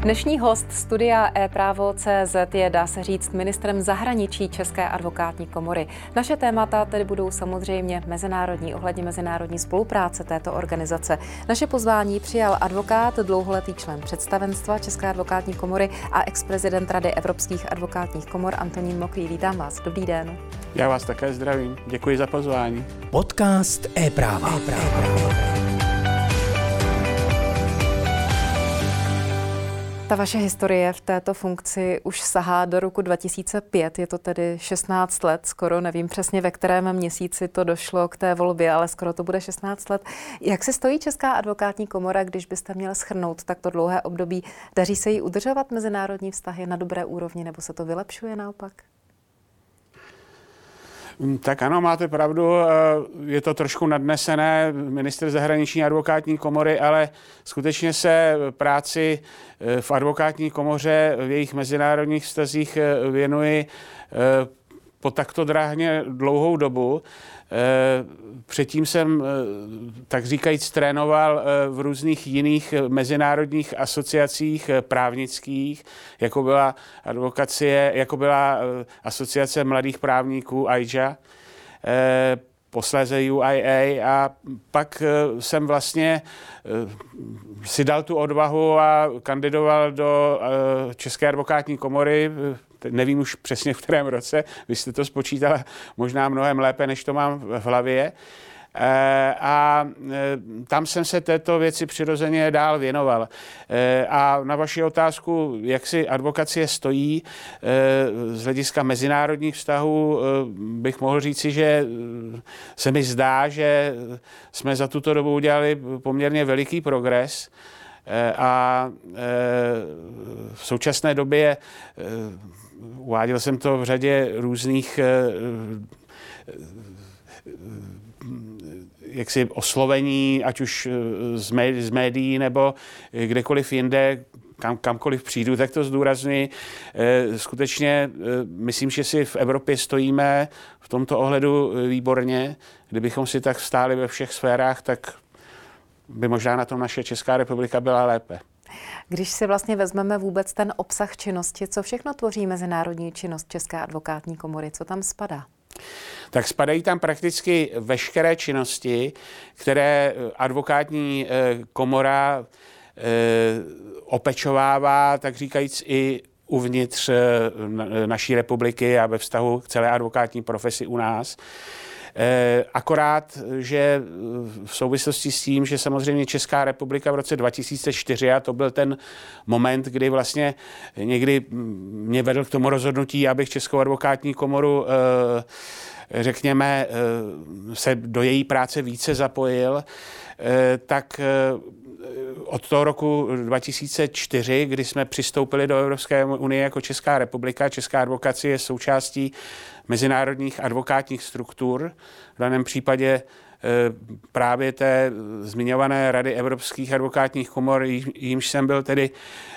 Dnešní host studia e-právo.cz je, dá se říct, ministrem zahraničí České advokátní komory. Naše témata tedy budou samozřejmě mezinárodní, ohledně mezinárodní spolupráce této organizace. Naše pozvání přijal advokát, dlouholetý člen představenstva České advokátní komory a ex-prezident Rady evropských advokátních komor Antonín Mokrý. Vítám vás. Dobrý den. Já vás také zdravím. Děkuji za pozvání. Podcast e-práva. e-práva. Ta vaše historie v této funkci už sahá do roku 2005, je to tedy 16 let, skoro nevím přesně, ve kterém měsíci to došlo k té volbě, ale skoro to bude 16 let. Jak se stojí Česká advokátní komora, když byste měl schrnout takto dlouhé období? Daří se jí udržovat mezinárodní vztahy na dobré úrovni, nebo se to vylepšuje naopak? Mm, tak ano, máte pravdu, eh, je to trošku nadnesené, minister zahraniční advokátní komory, ale skutečně se práci eh, v advokátní komoře v jejich mezinárodních vztazích eh, věnuji po takto dráhně dlouhou dobu. Eh, předtím jsem, eh, tak říkajíc, trénoval eh, v různých jiných mezinárodních asociacích právnických, jako byla advokacie, jako byla asociace mladých právníků AIJA, posléze UIA a pak jsem vlastně si dal tu odvahu a kandidoval do České advokátní komory nevím už přesně v kterém roce, vy jste to spočítala možná mnohem lépe, než to mám v hlavě. Eh, a eh, tam jsem se této věci přirozeně dál věnoval. Eh, a na vaši otázku, jak si advokacie stojí z hlediska mezinárodních vztahů, bych mohl říci, že se mi zdá, že jsme za tuto dobu udělali poměrně veliký progres. A v současné době uváděl jsem to v řadě různých eh, eh, jaksi oslovení, ať už eh, z médií nebo kdekoliv jinde, kam, kamkoliv přijdu, tak to zdůraznuju. Skutečně myslím, že si v Evropě stojíme v tomto ohledu výborně. Kdybychom si tak stáli ve všech sférách, tak by možná na tom naše Česká republika byla lépe. Když si vlastně vezmeme vůbec ten obsah činnosti, co všechno tvoří mezinárodní činnost České advokátní komory, co tam spadá? tak spadají tam prakticky veškeré činnosti, které eh, advokátní eh, komora eh, opečovává, tak říkajíc i uvnitř naší republiky a ve vztahu k celé advokátní profesi u nás. Eh, akorát, že v souvislosti s tím, že samozřejmě Česká republika v roce 2004, a to byl ten moment, kdy vlastně někdy mě vedl k tomu rozhodnutí, abych Českou advokátní komoru eh, řekněme, eh, se do její práce více zapojil, tak od toho roku 2004, kdy jsme přistoupili do Evropské unie jako Česká republika, Česká advokacie je součástí mezinárodních advokátních struktur, v daném případě e, právě té zmiňované Rady evropských advokátních komor, jímž jsem byl tedy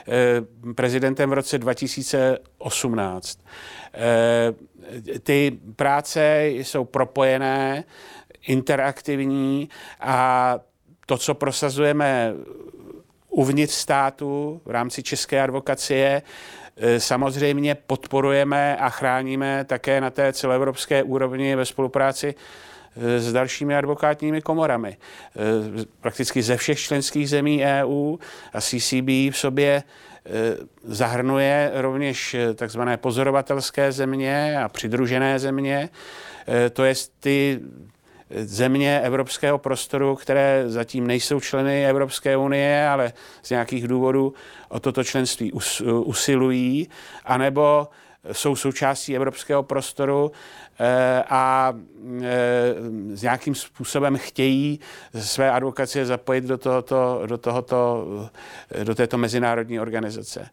e, prezidentem v roce 2018. E, ty práce jsou propojené, interaktivní a to, co prosazujeme uvnitř státu v rámci české advokacie, e, samozřejmě podporujeme a chráníme také na té celoevropské úrovni ve spolupráci e, s dalšími advokátními komorami. E, prakticky ze všech členských zemí EU a CCB v sobě zahrnuje rovněž takzvané pozorovatelské země a přidružené země, to je ty země evropského prostoru, které zatím nejsou členy Evropské unie, ale z nějakých důvodů o toto členství usilují, anebo jsou součástí evropského prostoru eh, a eh, s nějakým způsobem chtějí své advokacie zapojit do, tohoto, do, tohoto, do této mezinárodní organizace.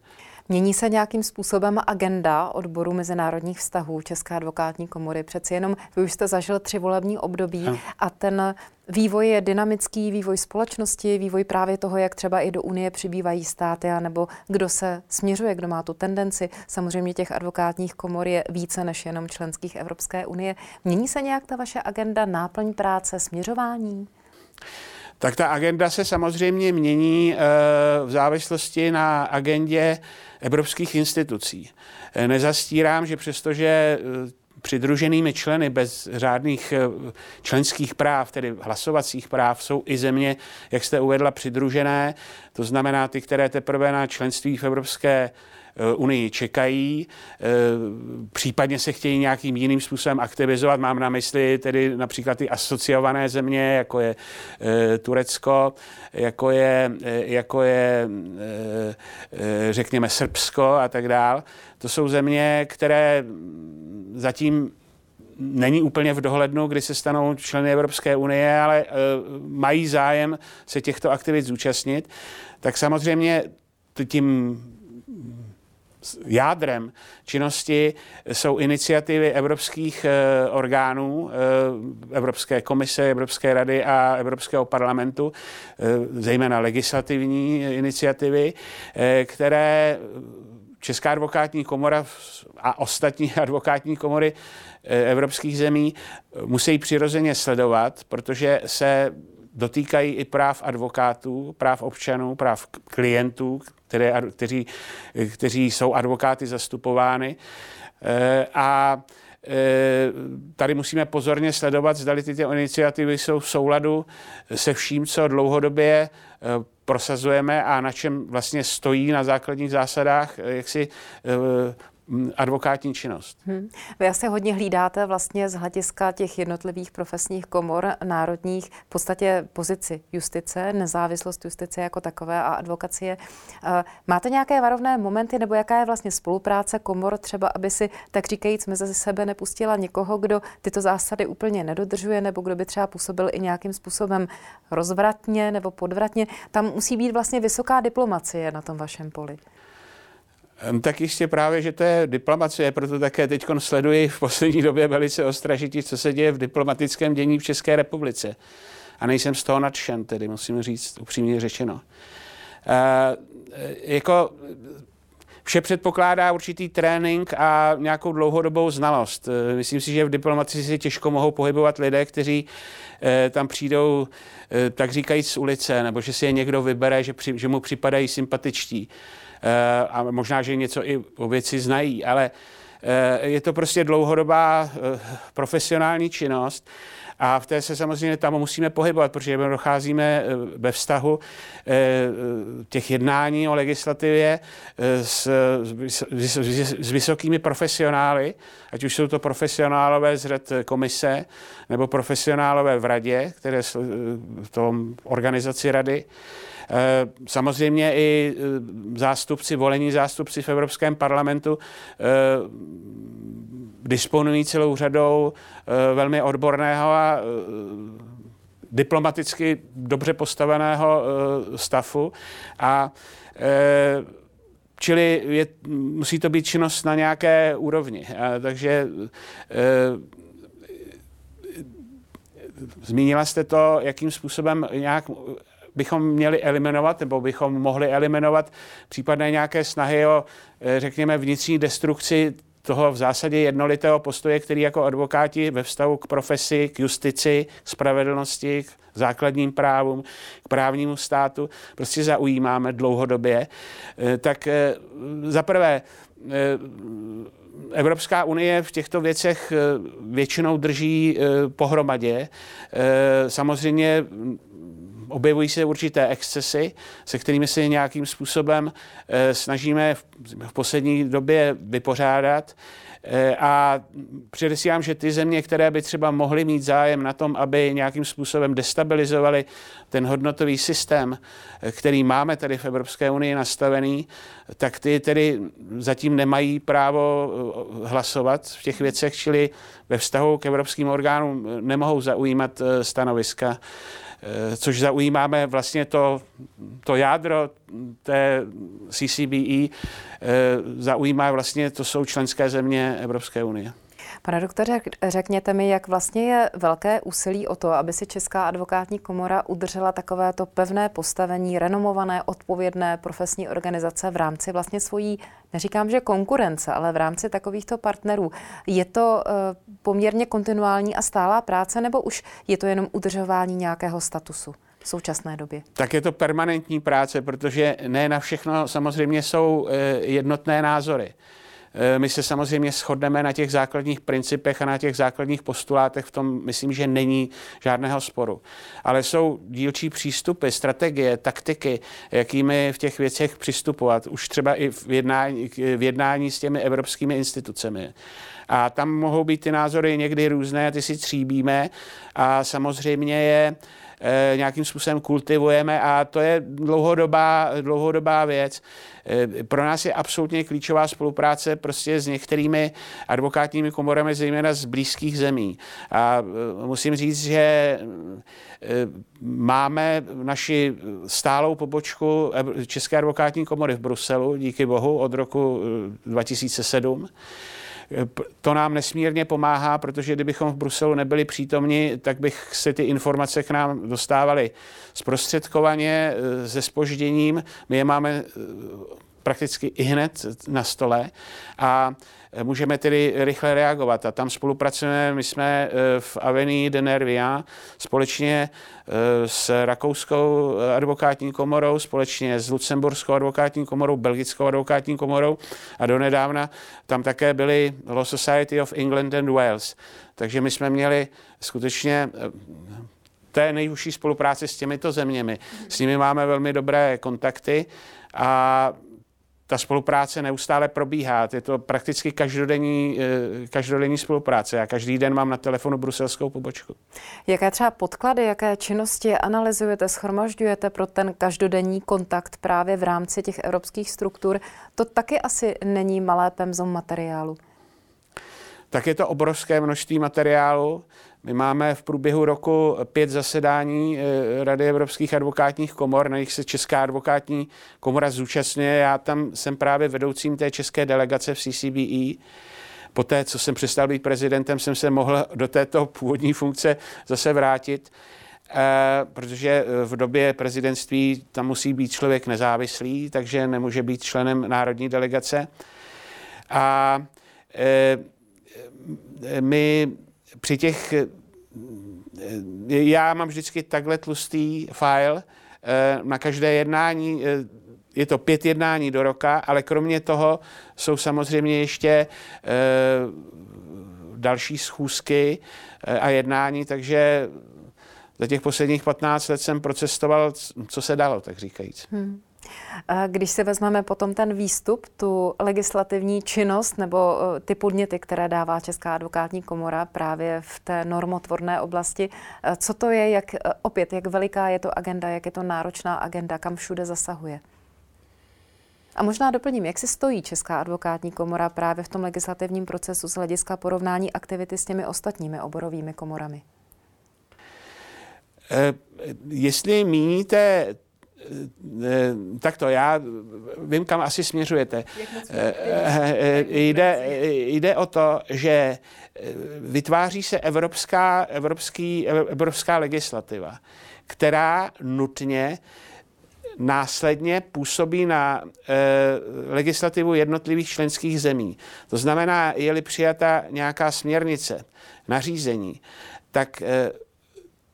Mění se nějakým způsobem agenda odboru mezinárodních vztahů České advokátní komory? Přeci jenom vy už jste zažil tři volební období a ten vývoj je dynamický, vývoj společnosti, vývoj právě toho, jak třeba i do Unie přibývají státy, nebo kdo se směřuje, kdo má tu tendenci. Samozřejmě těch advokátních komor je více než jenom členských Evropské unie. Mění se nějak ta vaše agenda, náplň práce, směřování? Tak ta agenda se samozřejmě mění v závislosti na agendě evropských institucí. Nezastírám, že přestože přidruženými členy bez řádných eh, členských práv, tedy hlasovacích práv, jsou i země, jak jste uvedla, přidružené, to znamená ty, které teprve na členství v Evropské eh, unii čekají, eh, případně se chtějí nějakým jiným způsobem aktivizovat. Mám na mysli tedy například ty asociované země, jako je Turecko, jako je, jako je řekněme Srbsko a tak dál. To jsou země, které zatím není úplně v dohlednu, kdy se stanou členy Evropské unie, ale mají zájem se těchto aktivit zúčastnit, tak samozřejmě tím jádrem činnosti jsou iniciativy evropských e, orgánů, e, Evropské komise, Evropské rady a Evropského parlamentu, e, zejména legislativní iniciativy, které Česká advokátní komora a ostatní advokátní komory eh, evropských zemí eh, musí přirozeně sledovat, protože se dotýkají i práv advokátů, práv občanů, práv klientů, které, kteří, kteří jsou advokáty zastupovány. Eh, a tady musíme pozorně sledovat, zda tyto iniciativy jsou v souladu se vším, co dlouhodobě prosazujeme a na čem vlastně stojí na základních zásadách jak si advokátní činnost. Hmm. Vy asi hodně hlídáte vlastně z hlediska těch jednotlivých profesních komor národních v podstatě pozici justice, nezávislost justice jako takové a advokacie. Máte nějaké varovné momenty nebo jaká je vlastně spolupráce komor třeba, aby si tak říkajíc mezi sebe nepustila někoho, kdo tyto zásady úplně nedodržuje nebo kdo by třeba působil i nějakým způsobem rozvratně nebo podvratně. Tam musí být vlastně vysoká diplomacie na tom vašem poli. Tak jistě právě, že to je diplomacie, proto také teď sleduji v poslední době velice ostražitě, co se děje v diplomatickém dění v České republice. A nejsem z toho nadšen, tedy musím říct upřímně řečeno. E, jako vše předpokládá určitý trénink a nějakou dlouhodobou znalost. Myslím si, že v diplomacii si těžko mohou pohybovat lidé, kteří e, tam přijdou, e, tak říkajíc, z ulice, nebo že si je někdo vybere, že, při, že mu připadají sympatičtí. Eh, a možná, že něco i o věci znají, ale eh, je to prostě dlouhodobá eh, profesionální činnost a v té se samozřejmě tam musíme pohybovat, protože docházíme ve vztahu těch jednání o legislativě s, s, vysokými profesionály, ať už jsou to profesionálové z řad komise nebo profesionálové v radě, které v tom organizaci rady. Eh, samozřejmě i eh, zástupci, volení zástupci v Evropském parlamentu eh, disponují celou řadou velmi odborného a diplomaticky dobře postaveného stafu a Čili je, musí to být činnost na nějaké úrovni. A, takže e, zmínila jste to, jakým způsobem nějak bychom měli eliminovat, nebo bychom mohli eliminovat případné nějaké snahy o, eh, řekněme, vnitřní destrukci toho v zásadě jednolitého postoje, který jako advokáti ve vztahu k profesi, k justici, k spravedlnosti, k základním právům, k právnímu státu prostě zaujímáme dlouhodobě, eh, tak eh, za prvé Evropská unie v těchto věcech většinou drží pohromadě. Samozřejmě objevují se určité excesy, se kterými se nějakým způsobem eh, snažíme v poslední době vypořádat. Eh, a předesílám, že ty země, které by třeba mohly mít zájem na tom, aby nějakým způsobem destabilizovali ten hodnotový systém, eh, který máme tady v Evropské unii nastavený, tak ty tedy zatím nemají právo hlasovat v těch věcech, čili ve vztahu k evropským orgánům nemohou zaujímat stanoviska. Eh, což zaujímáme vlastně to, to jádro té CCBE, eh, zaujímá vlastně, to jsou členské země Evropské unie. Pane doktore, řekněte mi, jak vlastně je velké úsilí o to, aby si Česká advokátní komora udržela takovéto pevné postavení, renomované, odpovědné profesní organizace v rámci vlastně svojí, neříkám, že konkurence, ale v rámci takovýchto partnerů. Je to uh, poměrně kontinuální a stálá práce, nebo už je to jenom udržování nějakého statusu? v současné době? Tak je to permanentní práce, protože ne na všechno samozřejmě jsou eh, jednotné názory. Eh, my se samozřejmě shodneme na těch základních principech a na těch základních postulátech, v tom myslím, že není žádného sporu. Ale jsou dílčí přístupy, strategie, taktiky, jakými v těch věcech přistupovat, už třeba i v jednání, v jednání s těmi evropskými institucemi. A tam mohou být ty názory někdy různé, ty si tříbíme a samozřejmě je nějakým způsobem kultivujeme a to je dlouhodobá, dlouhodobá věc. Eh, pro nás je absolutně klíčová spolupráce prostě s některými advokátními komorami, zejména z blízkých zemí. A eh, musím říct, že máme naši stálou pobočku České advokátní komory v Bruselu, díky bohu, od roku 2007 to nám nesmírně pomáhá, protože kdybychom v Bruselu nebyli přítomni, tak bych se ty informace k nám dostávaly zprostředkovaně, eh, se spožděním. My je máme eh, prakticky i hned na stole a můžeme tedy rychle reagovat. A tam spolupracujeme, my jsme eh, v Avenue de Nervia společně eh, s Rakouskou advokátní komorou, společně s Lucemburskou advokátní komorou, Belgickou advokátní komorou a donedávna tam také byly Law Society of England and Wales. Takže my jsme měli skutečně eh, té nejužší spolupráci s těmito zeměmi. S nimi máme velmi dobré kontakty a ta spolupráce neustále probíhá. Je to prakticky každodenní, eh, každodenní spolupráce. Já každý den mám na telefonu bruselskou pobočku. Jaké třeba podklady, jaké činnosti analyzujete, schromažďujete pro ten každodenní kontakt právě v rámci těch evropských struktur? To taky asi není malé pemzom materiálu. Tak je to obrovské množství materiálu. My máme v průběhu roku pět zasedání eh, Rady evropských advokátních komor, na nich se Česká advokátní komora zúčastňuje. Já tam jsem právě vedoucím té české delegace v CCBE. Poté, co jsem přestal být prezidentem, jsem se mohl do této původní funkce zase vrátit, eh, protože v době prezidentství tam musí být člověk nezávislý, takže nemůže být členem národní delegace. A eh, my při těch, eh, já mám vždycky takhle tlustý file eh, na každé jednání, eh, je to pět jednání do roka, ale kromě toho jsou samozřejmě ještě další schůzky a jednání, takže za těch posledních 15 let jsem procestoval, co se dalo, tak říkajíc. Hmm. Když si vezmeme potom ten výstup, tu legislativní činnost nebo e, ty podněty, které dává Česká advokátní komora právě v té normotvorné oblasti, e, co to je, jak, e, opět, jak veliká je to agenda, jak je to náročná agenda, kam všude zasahuje? A možná doplním, jak se stojí Česká advokátní komora právě v tom legislativním procesu z hlediska porovnání aktivity s těmi ostatními oborovými komorami? Jestli míníte Eh, tak to já vím, kam asi směřujete. Eh, eh, jde, jde o to, že vytváří se evropská, evropský, evropská legislativa, která nutně následně působí na e, legislativu jednotlivých členských zemí. To znamená, je-li přijata nějaká směrnice, nařízení, tak e,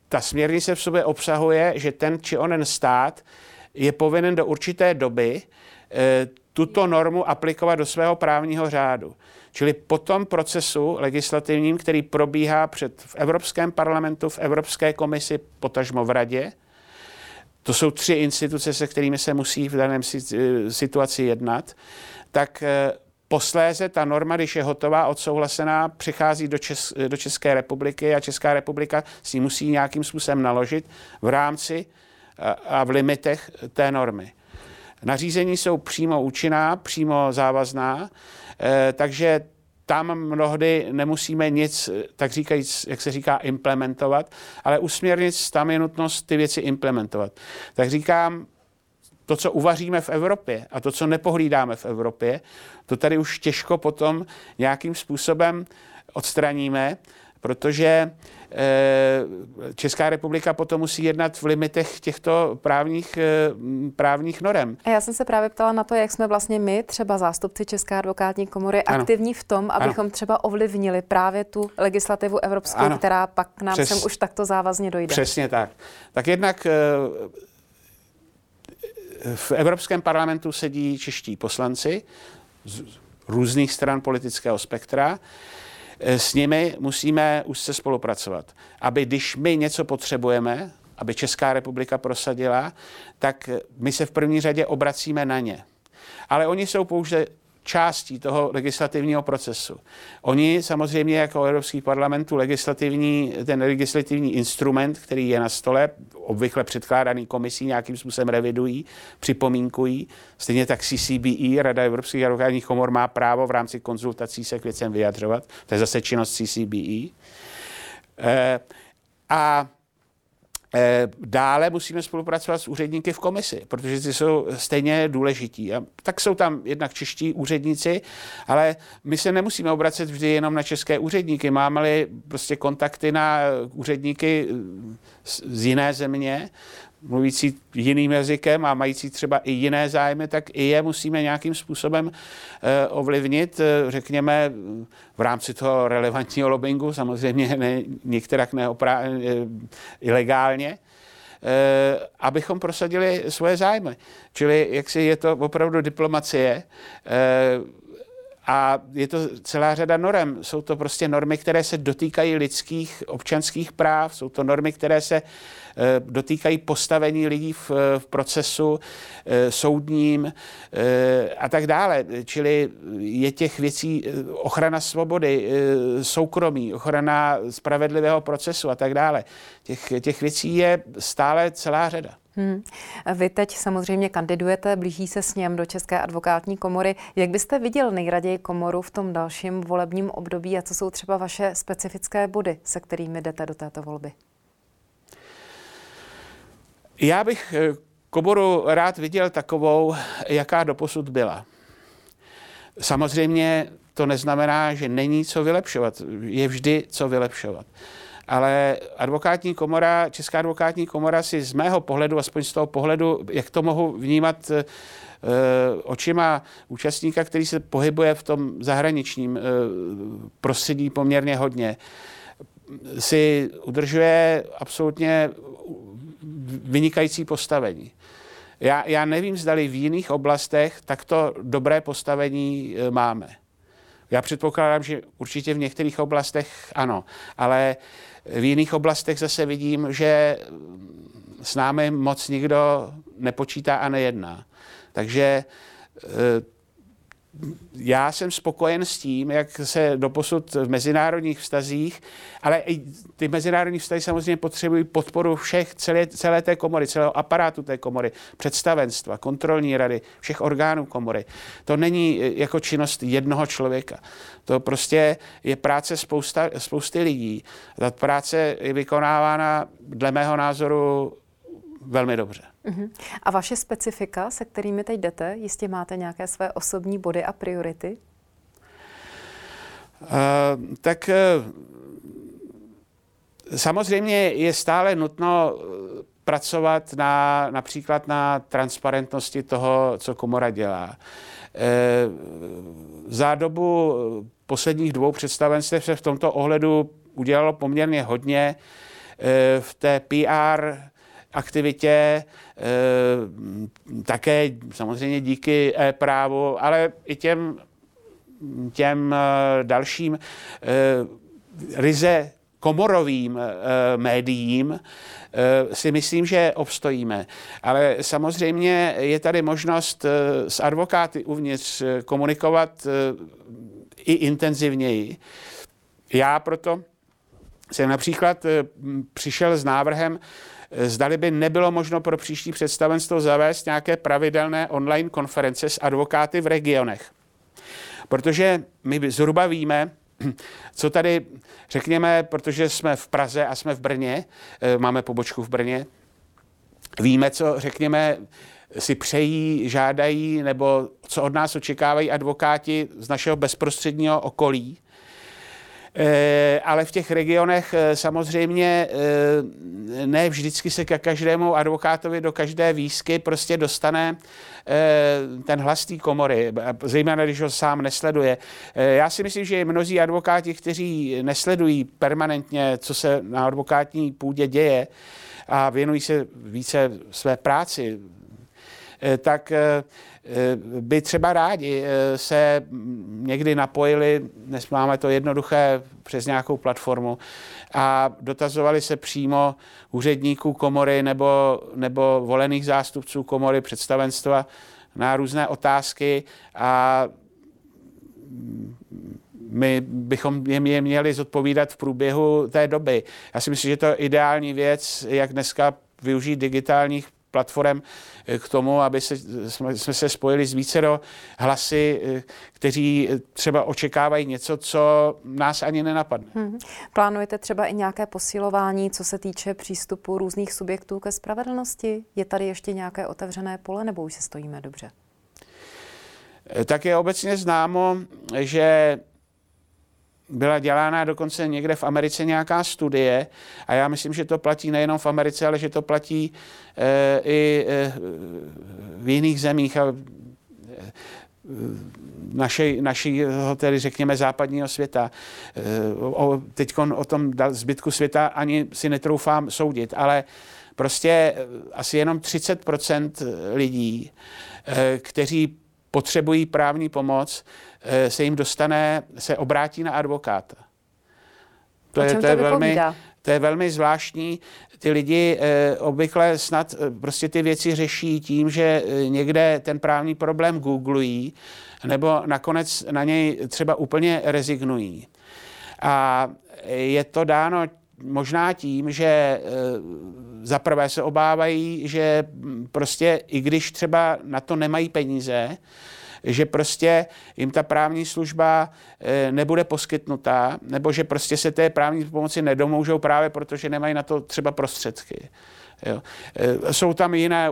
ta směrnice v sobě obsahuje, že ten či onen stát je povinen do určité doby e, tuto normu aplikovat do svého právního řádu. Čili po tom procesu legislativním, který probíhá před v Evropském parlamentu, v Evropské komisi, potažmo v radě, to jsou tři instituce, se kterými se musí v daném e, situaci jednat, tak e, Posléze ta norma, když je hotová, odsouhlasená, přichází do, Čes, do České republiky a Česká republika s ní musí nějakým způsobem naložit v rámci a v limitech té normy. Nařízení jsou přímo účinná, přímo závazná, eh, takže tam mnohdy nemusíme nic, tak říkajíc, jak se říká, implementovat, ale u tam je nutnost ty věci implementovat. Tak říkám, to, co uvaříme v Evropě a to, co nepohlídáme v Evropě, to tady už těžko potom nějakým způsobem odstraníme, protože Eh, Česká republika potom musí jednat v limitech těchto právních, eh, právních norem. A já jsem se právě ptala na to, jak jsme vlastně my, třeba zástupci České advokátní komory, ano. aktivní v tom, abychom ano. třeba ovlivnili právě tu legislativu evropskou, ano. která pak nám Přes, sem už takto závazně dojde. Přesně tak. Tak jednak eh, v Evropském parlamentu sedí čeští poslanci z různých stran politického spektra. Eh, s nimi musíme už se spolupracovat, aby když my něco potřebujeme, aby Česká republika prosadila, tak my se v první řadě obracíme na ně. Ale oni jsou pouze částí toho legislativního procesu. Oni samozřejmě jako Evropský parlamentu legislativní, ten legislativní instrument, který je na stole, obvykle předkládaný komisí, nějakým způsobem revidují, připomínkují. Stejně tak CCBE, Rada Evropských advokátních komor, má právo v rámci konzultací se k věcem vyjadřovat. To je zase činnost CCBE. E, a Eh, dále musíme spolupracovat s úředníky v komisi, protože ty jsou stejně důležití. A tak jsou tam jednak čeští úředníci, ale my se nemusíme obracet vždy jenom na české úředníky. Máme-li prostě kontakty na úředníky z jiné země, mluvící jiným jazykem a mající třeba i jiné zájmy, tak i je musíme nějakým způsobem eh, ovlivnit, eh, řekněme, v rámci toho relevantního lobbingu, samozřejmě ne, některak neoprá, eh, ilegálně, abychom prosadili svoje zájmy. Čili jak si je to opravdu diplomacie, a je to celá řada norem. Jsou to prostě normy, které se dotýkají lidských občanských práv, jsou to normy, které se Eh, dotýkají postavení lidí v, v procesu eh, soudním eh, a tak dále. Čili je těch věcí ochrana svobody, soukromí, ochrana spravedlivého procesu a tak dále. Těch, těch věcí je stále celá řada. Hmm. Vy teď samozřejmě kandidujete, blíží se s něm do České advokátní komory. Jak byste viděl nejraději komoru v tom dalším volebním období a co jsou třeba vaše specifické body, se kterými jdete do této volby? Já bych eh, komoru rád viděl takovou, jaká doposud byla. Samozřejmě to neznamená, že není co vylepšovat. Je vždy co vylepšovat. Ale advokátní komora, Česká advokátní komora si z mého pohledu, aspoň z toho pohledu, jak to mohu vnímat e, očima účastníka, který se pohybuje v tom zahraničním e, prostředí poměrně hodně, si udržuje absolutně vynikající postavení. Já, já nevím, zdali v jiných oblastech takto dobré postavení máme. Já předpokládám, že určitě v některých oblastech ano, ale v jiných oblastech zase vidím, že s námi moc nikdo nepočítá a nejedná. Takže e, já jsem spokojen s tím, jak se doposud v mezinárodních vztazích, ale i ty mezinárodní vztahy samozřejmě potřebují podporu všech, celé, celé té komory, celého aparátu té komory, představenstva, kontrolní rady, všech orgánů komory. To není eh, jako činnost jednoho člověka. To prostě je práce spousta, spousty lidí. Ta práce je vykonávána dle mého názoru velmi dobře. Uh-huh. A vaše specifika, se kterými teď jdete, jistě máte nějaké své osobní body a priority? Uh, tak uh, samozřejmě je stále nutno eh, pracovat na, například na transparentnosti toho, co komora dělá. Za dobu posledních dvou představenstv se v tomto ohledu udělalo poměrně hodně. V té PR aktivitě, eh, také samozřejmě díky e-právu, ale i těm, těm eh, dalším eh, ryze komorovým médiím si myslím, že obstojíme. Ale samozřejmě je tady možnost s advokáty uvnitř komunikovat i intenzivněji. Já proto jsem například přišel s návrhem zdali by nebylo možno pro příští představenstvo zavést nějaké pravidelné online konference s advokáty v regionech. Protože my zhruba víme, co tady řekněme, protože jsme v Praze a jsme v Brně, eh, máme pobočku v Brně, víme, co řekněme, si přejí, žádají nebo co od nás očekávají advokáti z našeho bezprostředního okolí. Eh, ale v těch regionech eh, samozřejmě eh, ne vždycky se ke každému advokátovi do každé výzky prostě dostane ten hlas té komory, zejména když ho sám nesleduje. Já si myslím, že mnozí advokáti, kteří nesledují permanentně, co se na advokátní půdě děje a věnují se více své práci, tak by třeba rádi eh, se někdy napojili, dnes máme to jednoduché přes nějakou platformu, a dotazovali se přímo úředníků komory nebo, nebo volených zástupců komory představenstva na různé otázky a my bychom je měli zodpovídat v průběhu té doby. Já si myslím, že to je ideální věc, jak dneska využít digitálních platform eh, k tomu, aby se, jsme, jsme se spojili s vícero hlasy, eh, kteří třeba očekávají něco, co nás ani nenapadne. Hmm. Plánujete třeba i nějaké posilování, co se týče přístupu různých subjektů ke spravedlnosti? Je tady ještě nějaké otevřené pole, nebo už se stojíme dobře? Eh, tak je obecně známo, že byla dělána dokonce někde v Americe nějaká studie a já myslím, že to platí nejenom v Americe, ale že to platí e, i e, v jiných zemích a e, naši, našeho, tedy řekněme, západního světa. O, teď o tom zbytku světa ani si netroufám soudit, ale prostě asi jenom 30% lidí, kteří potřebují právní pomoc, Eh, se jim dostane, se obrátí na advokáta. To je, to, je velmi, to je velmi zvláštní. Ty lidi e, obvykle snad e, prostě ty věci řeší tím, že e, někde ten právní problém googlují, nebo nakonec na něj třeba úplně rezignují. A je to dáno možná tím, že e, zaprvé se obávají, že prostě i když třeba na to nemají peníze, že prostě jim ta právní služba eh, nebude poskytnutá, nebo že prostě se té právní pomoci nedomůžou právě protože nemají na to třeba prostředky. Jo. Eh, jsou tam jiné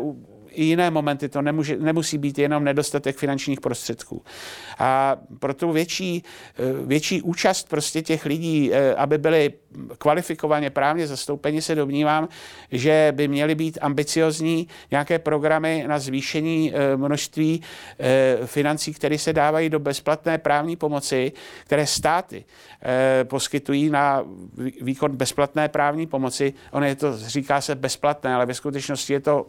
i jiné momenty. To nemůže, nemusí být jenom nedostatek finančních prostředků. A proto větší, eh, větší účast prostě těch lidí, eh, aby byli kvalifikovaně právně zastoupeni, se domnívám, že by měly být ambiciozní nějaké programy na zvýšení eh, množství financí, které se dávají do bezplatné právní pomoci, které státy poskytují na výkon bezplatné právní pomoci. Ono je to, říká se bezplatné, ale ve skutečnosti je to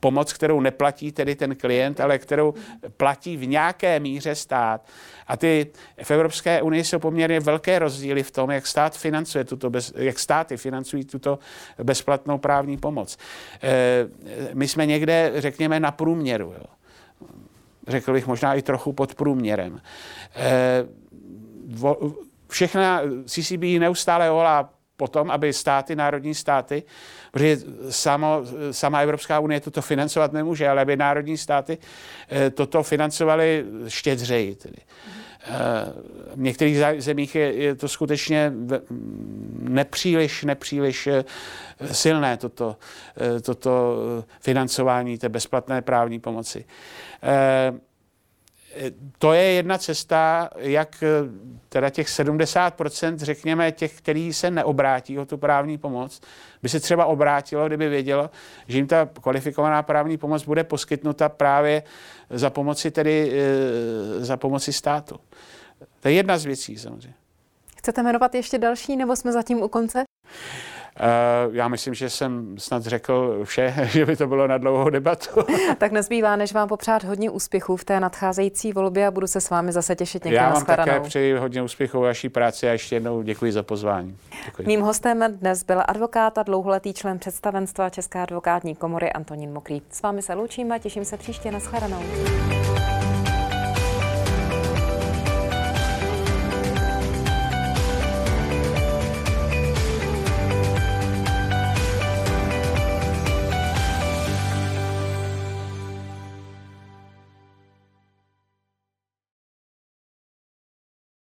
pomoc, kterou neplatí tedy ten klient, ale kterou platí v nějaké míře stát. A ty v Evropské unii jsou poměrně velké rozdíly v tom, jak stát financuje tuto bez, jak státy financují tuto bezplatnou právní pomoc. E, my jsme někde, řekněme, na průměru. Jo. Řekl bych možná i trochu pod průměrem. E, vo, všechna CCB neustále volá potom, aby státy, národní státy, protože samo, sama Evropská unie toto financovat nemůže, ale aby národní státy eh, toto financovaly štědřeji. Tedy. Eh, v některých zemích je, je to skutečně nepříliš, nepříliš eh, silné toto, toto financování té bezplatné právní pomoci to je jedna cesta, jak eh, teda těch 70%, řekněme, těch, kteří se neobrátí o tu právní pomoc, by se třeba obrátilo, kdyby vědělo, že jim ta kvalifikovaná právní pomoc bude poskytnuta právě za pomoci, tedy, eh, za pomoci státu. To je jedna z věcí samozřejmě. Chcete jmenovat ještě další, nebo jsme zatím u konce? Eh, já myslím, že jsem snad řekl vše, že by to bylo na dlouhou debatu. tak nezbývá, než vám popřát hodně úspěchů v té nadcházející volbě a budu se s vámi zase těšit někde Já vám také přeji hodně úspěchů vaší práci a ještě jednou děkuji za pozvání. Děkuji. Mým hostem dnes byl advokát a dlouholetý člen představenstva České advokátní komory Antonín Mokrý. S vámi se loučím a těším se příště na shledanou.